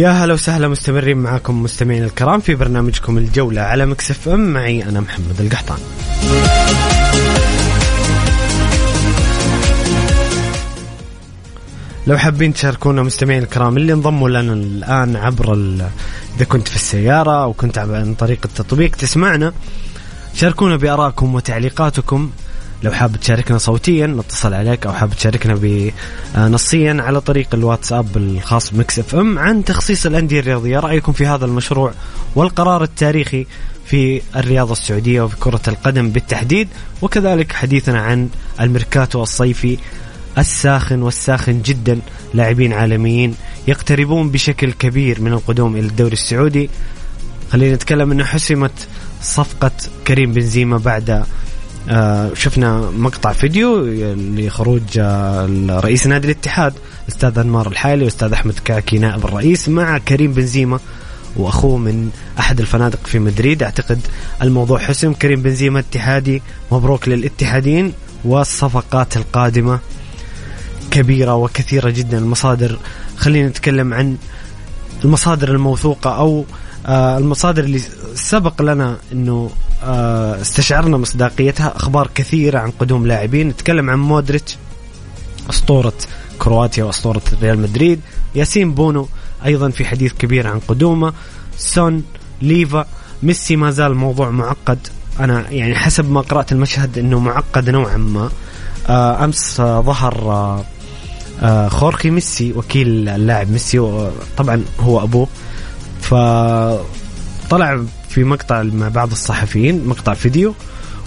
يا هلا وسهلا مستمرين معاكم مستمعين الكرام في برنامجكم الجولة على مكسف ام معي أنا محمد القحطان لو حابين تشاركونا مستمعين الكرام اللي انضموا لنا الآن عبر. إذا كنت في السيارة أو كنت عن طريق التطبيق تسمعنا شاركونا بآرائكم وتعليقاتكم لو حاب تشاركنا صوتيا نتصل عليك أو حاب تشاركنا نصيا على طريق الواتساب الخاص ب Mix FM عن تخصيص الأندية الرياضية. رأيكم في هذا المشروع والقرار التاريخي في الرياضة السعودية وفي كرة القدم بالتحديد وكذلك حديثنا عن الميركاتو الصيفي الساخن والساخن جدا لاعبين عالميين يقتربون بشكل كبير من القدوم إلى الدوري السعودي. خلينا نتكلم انه حسمت صفقة كريم بنزيما بعد آه شفنا مقطع فيديو لخروج آه رئيس نادي الاتحاد الاستاذ أنمار الحالي والاستاذ أحمد كاكي نائب الرئيس مع كريم بنزيما وأخوه من أحد الفنادق في مدريد. أعتقد الموضوع حسم. كريم بنزيما اتحادي مبروك للاتحادين والصفقات القادمة كبيرة وكثيرة جدا. المصادر خلينا نتكلم عن المصادر الموثوقة أو آه المصادر اللي سبق لنا إنه آه استشعرنا مصداقيتها أخبار كثيرة عن قدوم لاعبين. نتكلم عن مودريتش أسطورة كرواتيا وأسطورة ريال مدريد. ياسين بونو أيضا في حديث كبير عن قدومه. سون ليفا ميسي ما زال موضوع معقد. أنا يعني حسب ما قرأت المشهد إنه معقد نوعا ما. آه أمس آه ظهر آه آه خورخي ميسي وكيل اللاعب ميسي طبعا هو أبوه. فطلع في مقطع مع بعض الصحفيين مقطع فيديو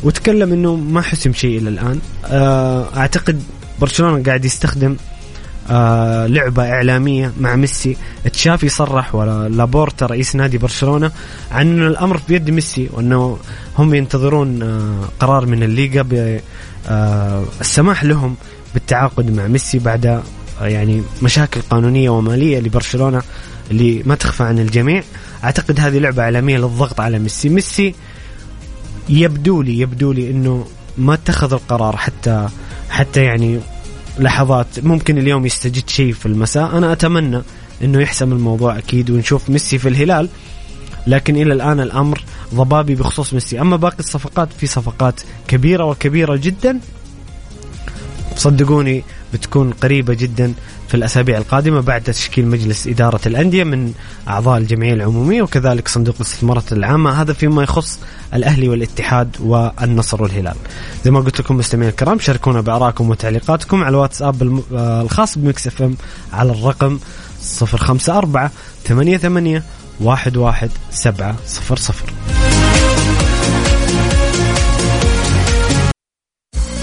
وتكلم إنه ما حسم شيء إلى الآن. أعتقد برشلونة قاعد يستخدم آه لعبة إعلامية مع ميسي. تشافي صرح ولا لابورتا رئيس نادي برشلونة عن أن الأمر بيد ميسي وأنه هم ينتظرون آه قرار من الليغا بالسماح لهم بالتعاقد مع ميسي بعد آه يعني مشاكل قانونية ومالية لبرشلونة اللي ما تخفى عن الجميع. أعتقد هذه لعبة اعلاميه للضغط على ميسي. ميسي يبدو لي يبدو لي إنه ما اتخذ القرار حتى حتى يعني لحظات ممكن اليوم يستجد شيء في المساء. أنا أتمنى إنه يحسم الموضوع أكيد ونشوف ميسي في الهلال. لكن إلى الآن الأمر ضبابي بخصوص ميسي. أما باقي الصفقات في صفقات كبيرة وكبيرة جدا. صدقوني بتكون قريبة جدا في الأسابيع القادمة بعد تشكيل مجلس إدارة الأندية من أعضاء الجمعية العمومية وكذلك صندوق الاستثمارات العامة هذا فيما يخص الأهلي والاتحاد والنصر والهلال. زي ما قلت لكم مستمعين الكرام شاركونا بآرائكم وتعليقاتكم على الواتساب الخاص بمكس إف إم على الرقم 054 88 واحد سبعة صفر صفر.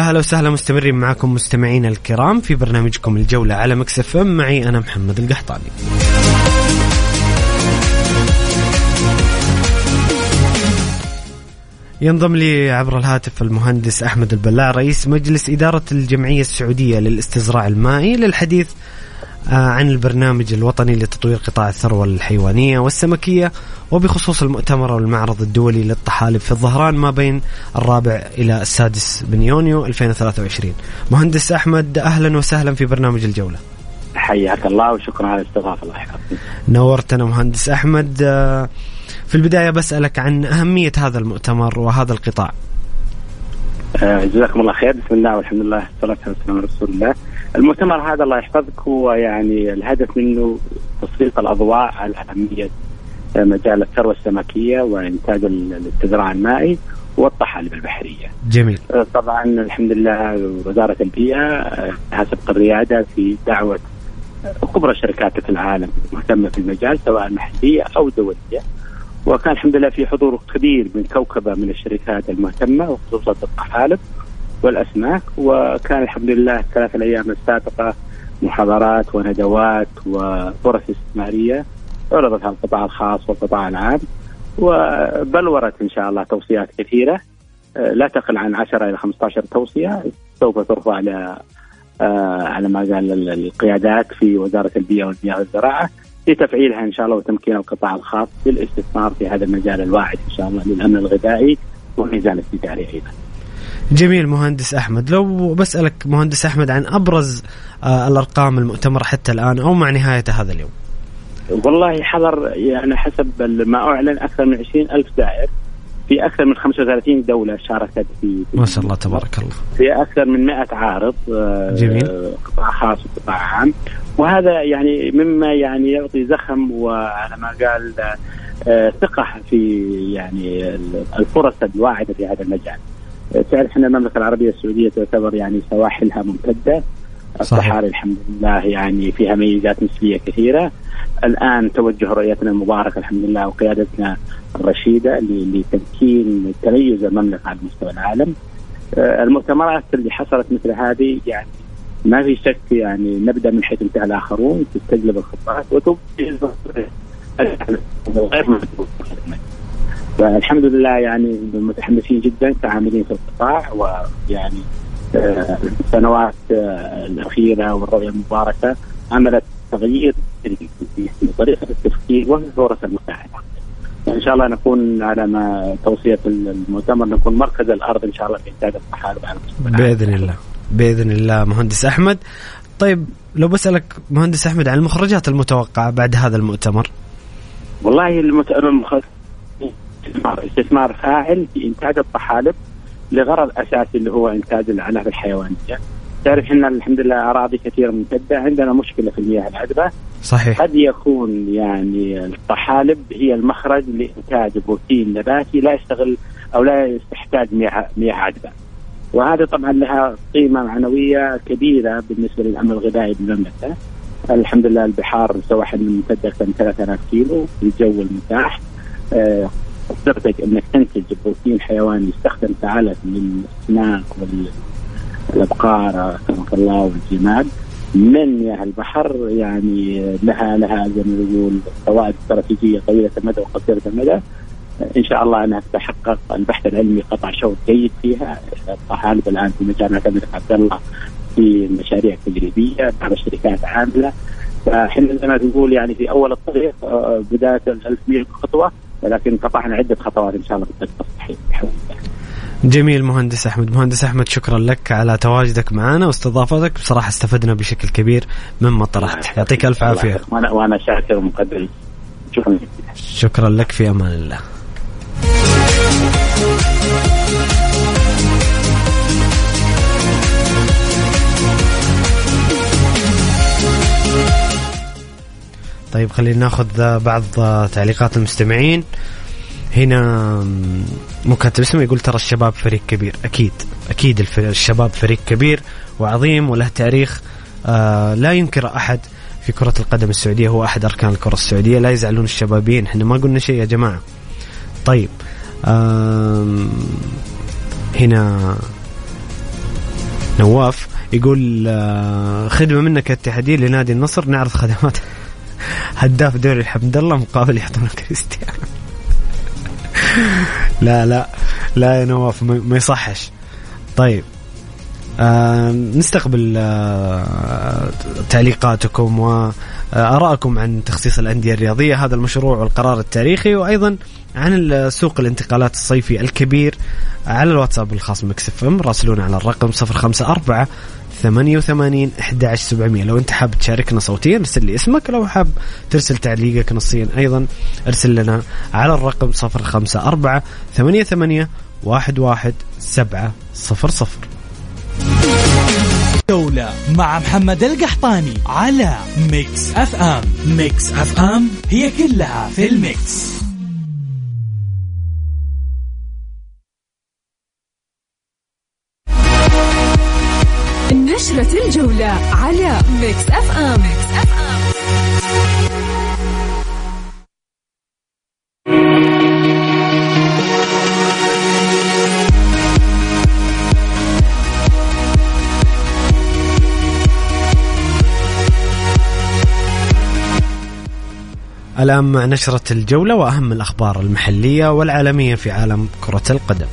هلا وسهلا مستمرين معكم مستمعينا الكرام في برنامجكم الجولة على مكسف ام. معي أنا محمد القحطاني. ينضم لي عبر الهاتف المهندس أحمد البلاع رئيس مجلس إدارة الجمعية السعودية للاستزراع المائي للحديث عن البرنامج الوطني لتطوير قطاع الثروة الحيوانية والسمكية وبخصوص المؤتمر والمعرض الدولي للطحالب في الظهران ما بين الرابع إلى السادس من يونيو 2023 مهندس أحمد أهلا وسهلا في برنامج الجولة. حياك الله وشكرا على الاستضافة الله يحفظك. نورتنا مهندس أحمد. آه، في البداية بسألك عن أهمية هذا المؤتمر وهذا القطاع. آه، جزاكم الله خير. بسم الله والحمد لله والصلاة والسلام على رسول الله. المؤتمر هذا الله يحفظك هو يعني الهدف منه تسليط الأضواء على أهمية مجال الثروة السمكية وإنتاج الاستزراع المائي والطحالب البحرية. جميل. آه، طبعا الحمد لله وزارة البيئة سبق الريادة في دعوة كبرى شركات في العالم مهتمة في المجال سواء محلية أو دولية. وكان الحمد لله في حضور كبير من كوكبة من الشركات المهتمة وخصوصا الطحالب. والأسماك وكان الحمد لله الثلاث الأيام السابقة محاضرات وندوات وفرص استثمارية عرضت على القطاع الخاص والقطاع العام وبلورت إن شاء الله توصيات كثيرة لا تقل عن 10 إلى 15 توصية سوف ترفع على على ما قال القيادات في وزارة البيئة والمياه والزراعة لتفعيلها إن شاء الله وتمكين القطاع الخاص بالاستثمار في هذا المجال الواعد إن شاء الله للأمن الغذائي والميزان التجاري أيضا. جميل مهندس أحمد لو بسألك مهندس أحمد عن أبرز آه، الأرقام المؤتمر حتى الآن أو مع نهاية هذا اليوم. والله حضر يعني حسب ما أعلن أكثر من 20 ألف زائر في أكثر من 35 دولة شاركت في ما شاء الله تبارك الله في أكثر من 100 عارض آه، جميل قطاع خاص وقطاع عام وهذا يعني مما يعني يعطي زخم وعلى ما قال آه، ثقة في يعني الفرص الواعدة في هذا المجال. تعرف إحنا المملكة العربية السعودية تعتبر يعني سواحلها ممتدة. الصحاري الحمد لله يعني فيها ميزات نسبية كثيرة. الآن توجه رؤيتنا المباركة الحمد لله وقيادتنا الرشيدة لتمكين تميز المملكة على مستوى العالم. آه، المؤتمرات اللي حصلت مثل هذه يعني ما في شك يعني نبدأ من حيث انتهى الآخرون تستجلب الخطات وتبرز غير فالحمد لله يعني متحمسين جدا كعاملين في القطاع ويعني السنوات آه، الأخيرة والرؤية المباركة عملت تغيير في طريقة التفكير وفي فرص المساعدة. إن شاء الله نكون على ما توصية المؤتمر نكون مركز الأرض إن شاء الله في إنتاج الطحالب على بإذن الله. بإذن الله مهندس أحمد. طيب لو بسألك مهندس أحمد عن المخرجات المتوقعة بعد هذا المؤتمر؟ والله المؤتمر استثمار فاعل في إنتاج الطحالب لغرض أساسي اللي هو إنتاج العنب الحيوانية. تعرف إحنا الحمد لله أراضي كثيرة ممتدة عندنا مشكلة في المياه العذبة صحيح قد يكون يعني الطحالب هي المخرج لإنتاج بروتين نباتي لا يستغل أو لا يحتاج مياه مياه عذبة وهذا طبعا لها قيمة معنوية كبيرة بالنسبة للامن الغذائي بالمملكة. الحمد لله البحار سوى حجم ممتد أكثر من 3000 كيلو في الجو المتاح. قدرتك إنك تنتج بروتين حيواني يستخدم كعلف للاسماك والأبقار كما الله والجماد. من مياه البحر؟ يعني لها لها زي ما نقول فوائد استراتيجية طويلة المدى وقصيرة المدى. إن شاء الله أنها تتحقق. البحث العلمي قطع شوط جيد فيها. طالب الآن في مجامعه الملك عبد الله في مشاريع تجريبية مع شركات عاملة. فاحنا زي ما تقول يعني في أول الطريق آه، بداية ال 1100 خطوه ولكن قطعنا عدة خطوات إن شاء الله بالطريق الصحيح جميل مهندس أحمد. مهندس أحمد شكرا لك على تواجدك معنا واستضافتك. بصراحة استفدنا بشكل كبير مما طرحت. يعطيك ألف عافية. وأنا وأنا شاكر ومقدر. شكرا. شكرا لك في أمان الله. طيب خلينا ناخذ بعض تعليقات المستمعين. هنا مكاتب اسمه يقول ترى الشباب فريق كبير. أكيد أكيد الشباب فريق كبير وعظيم وله تاريخ. آه لا ينكر أحد في كرة القدم السعودية هو أحد أركان الكرة السعودية. لا يزعلون الشبابين إحنا ما قلنا شيء يا جماعة. طيب هنا نواف يقول آه، خدمة منك اتحادية لنادي النصر نعرض خدمات. هداف دوري الحمد لله مقابل يعطونا كريستيانو. (laughs) لا لا لا يا نواف ما يصحش. طيب آه نستقبل آه تعليقاتكم وآرائكم عن تخصيص الأندية الرياضية هذا المشروع والقرار التاريخي وأيضا عن سوق الانتقالات الصيفي الكبير على الواتساب الخاص ب Mix FM راسلونا على الرقم 054 88 11700 لو انت حاب تشاركنا صوتيا ارسل لي اسمك. لو حاب ترسل تعليقك نصيا أيضا ارسل لنا على الرقم 054 88 11700 جولة مع محمد القحطاني على Mix FM Mix FM هي كلها في ال mix نشرة الجولة على Mix FM, Mix FM. الآن مع نشرة الجولة وأهم الأخبار المحلية والعالمية في عالم كرة القدم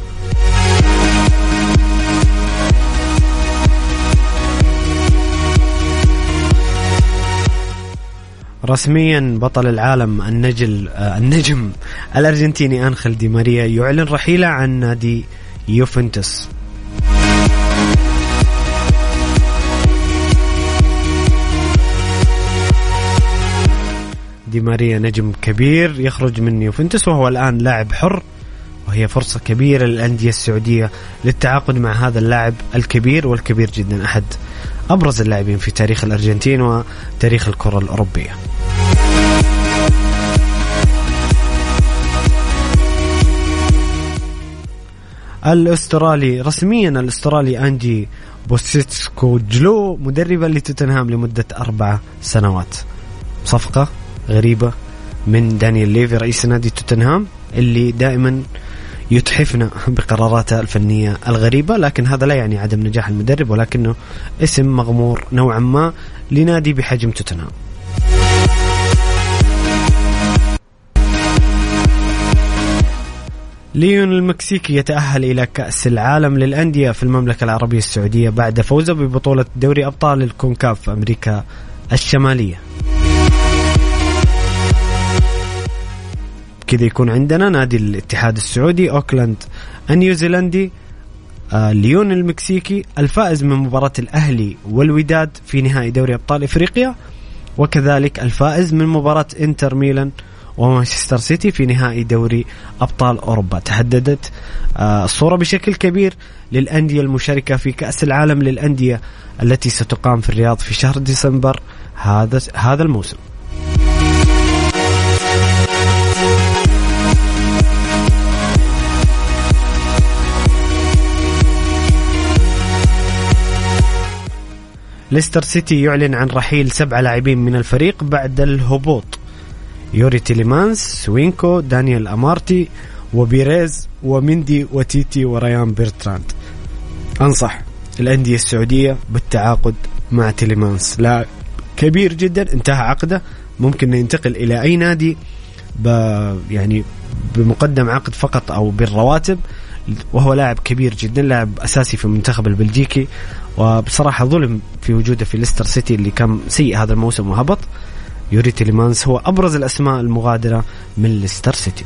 رسميا بطل العالم النجل آه، النجم الأرجنتيني انخل دي ماريا يعلن رحيله عن نادي يوفنتوس. دي ماريا نجم كبير يخرج من يوفنتوس وهو الآن لاعب حر وهي فرصة كبيرة للأندية السعودية للتعاقد مع هذا اللاعب الكبير والكبير جدا أحد أبرز اللاعبين في تاريخ الأرجنتين وتاريخ الكرة الأوروبية. الأسترالي رسميا الأسترالي انجي بوستيكوجلو مدربا لتوتنهام لمدة أربع سنوات. صفقة غريبة من دانيال ليفي رئيس نادي توتنهام اللي دائما يتحفنا بقراراته الفنية الغريبة لكن هذا لا يعني عدم نجاح المدرب ولكنه اسم مغمور نوعا ما لنادي بحجم توتنهام. ليون المكسيكي يتأهل إلى كأس العالم للأندية في المملكة العربية السعودية بعد فوزه ببطولة دوري أبطال الكونكاف في أمريكا الشمالية. كذا يكون عندنا نادي الاتحاد السعودي أوكلاند النيوزيلندي. آه ليون المكسيكي الفائز من مباراة الأهلي والوداد في نهائي دوري أبطال إفريقيا وكذلك الفائز من مباراة إنتر ميلان ومانشستر سيتي في نهائي دوري أبطال أوروبا. تحددت آه، الصورة بشكل كبير للأندية المشاركة في كأس العالم للأندية التي ستقام في الرياض في شهر ديسمبر هذا هذا الموسم. ليستر سيتي يعلن عن رحيل سبعة لاعبين من الفريق بعد الهبوط. يوري تيليمانس سويونكو دانيال أمارتي وبيريز ومندي وتيتي وريان بيرتراند أنصح الأندية السعودية بالتعاقد مع تيليمانس. لاعب كبير جدا انتهى عقده. ممكن ينتقل إلى أي نادي ب يعني بمقدم عقد فقط أو بالرواتب. وهو لاعب كبير جدا لاعب أساسي في المنتخب البلجيكي. وبصراحة ظلم في وجوده في ليستر سيتي اللي كان سيء هذا الموسم وهبط. يوري تيليمانس هو أبرز الأسماء المغادرة من ليستر سيتي.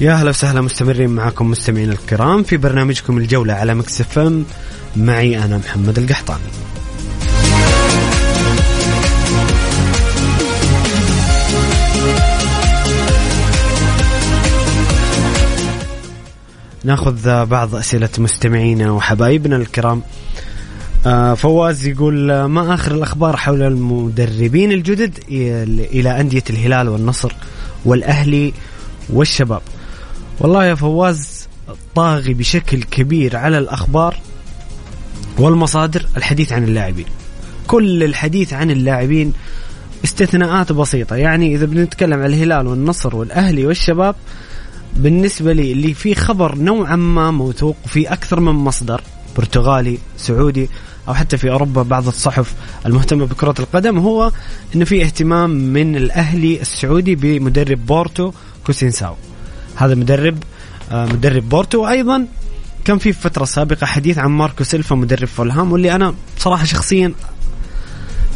يا هلا وسهلا مستمرين معكم مستمعين الكرام في برنامجكم الجولة على Mix FM. معي أنا محمد القحطاني ناخذ بعض أسئلة مستمعينا وحبايبنا الكرام. آه، فواز يقول آه، ما آخر الأخبار حول المدربين الجدد إلى أندية الهلال والنصر والأهلي والشباب؟ والله يا فواز طاغي بشكل كبير على الأخبار والمصادر الحديث عن اللاعبين. كل الحديث عن اللاعبين استثناءات بسيطة. يعني إذا بنتكلم عن الهلال والنصر والأهلي والشباب بالنسبة لي اللي في خبر نوعا ما موثوق في أكثر من مصدر برتغالي سعودي أو حتى في أوروبا بعض الصحف المهتمة بكرة القدم هو أنه في اهتمام من الأهلي السعودي بمدرب بورتو كونسيساو. هذا مدرب آه، مدرب بورتو. وأيضا كان في فترة سابقة حديث عن ماركو سيلفا مدرب فولهام. واللي أنا بصراحة شخصيا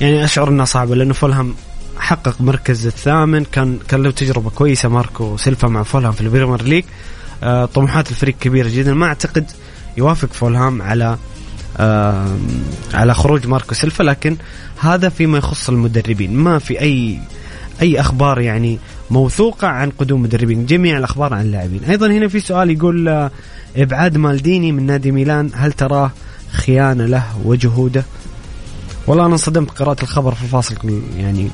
يعني أشعر إنها صعبة لأنه فولهام حقق مركز الثامن. كان كان له تجربة كويسة ماركو سيلفا مع فولهام في ال Premier League. آه، طموحات الفريق كبيرة جدا. ما أعتقد يوافق فولهام على على خروج ماركو سيلفا لكن هذا فيما يخص المدربين. ما في أي أي أخبار يعني موثوقة عن قدوم مدربين جميع الأخبار عن اللاعبين. أيضا هنا في سؤال يقول آه، إبعاد مالديني من نادي ميلان هل تراه خيانة له ولجهوده؟ والله أنا انصدمت قرأت الخبر في الفاصل يعني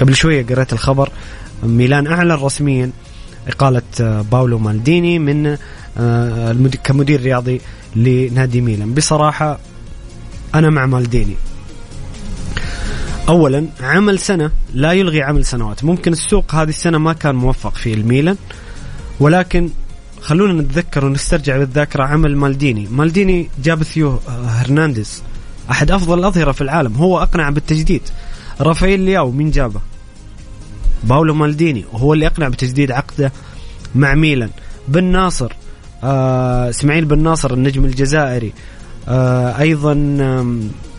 قبل شوية قرأت الخبر. ميلان أعلن رسميا إقالة آه، باولو مالديني من آه، كمدير رياضي لنادي ميلان. بصراحة أنا مع مالديني. اولا عمل سنة. لا يلغي عمل سنوات. ممكن السوق هذه السنة ما كان موفق في الميلان ولكن خلونا نتذكر ونسترجع بالذاكرة عمل مالديني. مالديني جاب ثيو هرنانديز أحد أفضل الأظهرة في العالم. هو أقنع بالتجديد. رافائيل لياو مين جابه؟ باولو مالديني وهو اللي أقنعه بتجديد عقده مع ميلان. بن ناصر آه إسماعيل بن ناصر النجم الجزائري. آه أيضا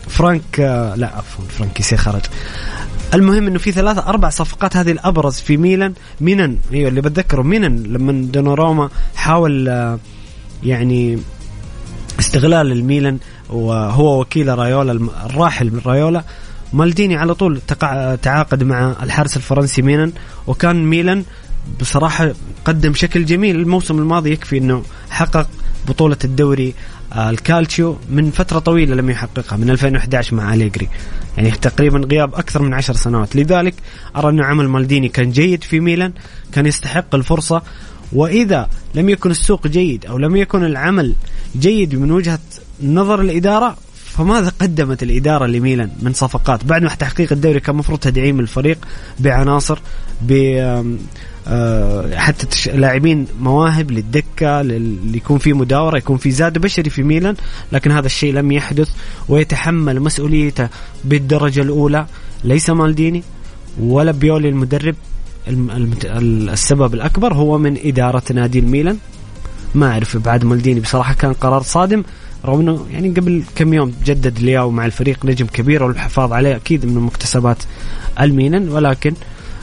فرانك آه، لا عفوا فرانك يسي خرج. المهم إنه في ثلاثة أربع صفقات هذه الأبرز في ميلان. مينان أيوه اللي بتذكره. مينان لما دوناروما حاول آه، يعني استغلال الميلان وهو وكيل رايولا الراحل من رايولا مالديني على طول تعاقد مع الحارس الفرنسي ميلان. وكان ميلان بصراحة قدم شكل جميل. الموسم الماضي يكفي إنه حقق بطولة الدوري الكالتشيو من فترة طويلة لم يحققها من 2011 مع أليجري. يعني تقريبا غياب أكثر من عشر سنوات. لذلك أرى أن عمل مالديني كان جيد في ميلان كان يستحق الفرصة. وإذا لم يكن السوق جيد أو لم يكن العمل جيد من وجهة نظر الإدارة فماذا قدمت الإدارة لميلان من صفقات؟ بعد ما تحقيق الدوري كان مفروض تدعيم الفريق بعناصر ب آه، حتى لاعبين مواهب للدكة اللي يكون في مداورة يكون في زاد بشري في ميلان لكن هذا الشيء لم يحدث ويتحمل مسؤوليته بالدرجة الأولى. ليس مالديني ولا بيولي المدرب السبب الأكبر هو من إدارة نادي الميلان. ما أعرف ابعاد مالديني بصراحة كان قرار صادم رغم إنه يعني قبل كم يوم جدد لياو مع الفريق نجم كبير والحفاظ عليه أكيد من مكتسبات الميلان ولكن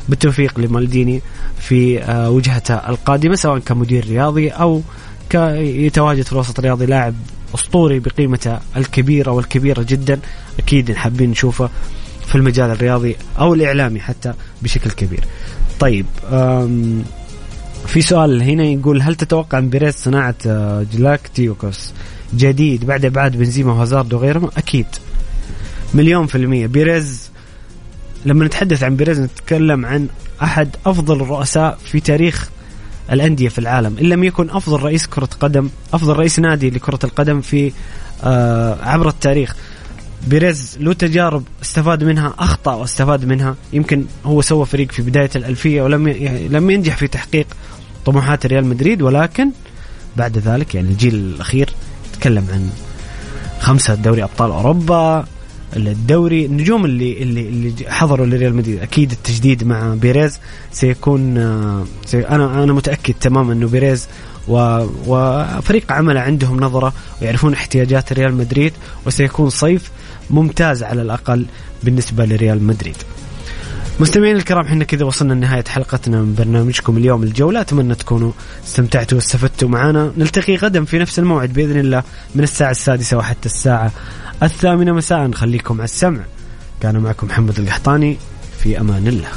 بالتوفيق لمالديني في آه، وجهته القادمة سواء كمدير رياضي أو يتواجد في الوسط الرياضي لاعب أسطوري بقيمته الكبيرة والكبيرة جدا أكيد حابين نشوفه في المجال الرياضي أو الإعلامي حتى بشكل كبير. طيب في سؤال هنا يقول هل تتوقع أن بيريز صناعة آه، جلاكتيكوس جديد بعد إبعاد بنزيما وهازارد وغيرهم؟ أكيد مليون في المية بيريز لما نتحدث عن بيريز نتكلم عن أحد أفضل الرؤساء في تاريخ الأندية في العالم. إن لم يكن أفضل رئيس كرة قدم أفضل رئيس نادي لكرة القدم في آه عبر التاريخ. بيريز له تجارب استفاد منها أخطأ واستفاد منها. يمكن هو سوى فريق في بداية الألفية ولم لم ينجح في تحقيق طموحات ريال مدريد ولكن بعد ذلك يعني الجيل الأخير تكلم عن خمسة دوري أبطال أوروبا الدوري النجوم اللي اللي اللي حضروا لريال مدريد. أكيد التجديد مع بيريز سيكون آه، سي أنا أنا متأكد تماما إنه بيريز وفريق عمله عندهم نظرة ويعرفون احتياجات ريال مدريد وسيكون صيف ممتاز على الأقل بالنسبة لريال مدريد. مستمعين الكرام إحنا كذا وصلنا لنهاية حلقتنا من برنامجكم اليوم الجولة. أتمنى تكونوا استمتعتوا واستفدتوا معنا. نلتقي غدا في نفس الموعد بإذن الله من الساعة السادسة وحتى الساعة الثامنة مساء. خليكم على السمع. كان معكم محمد القحطاني. في أمان الله.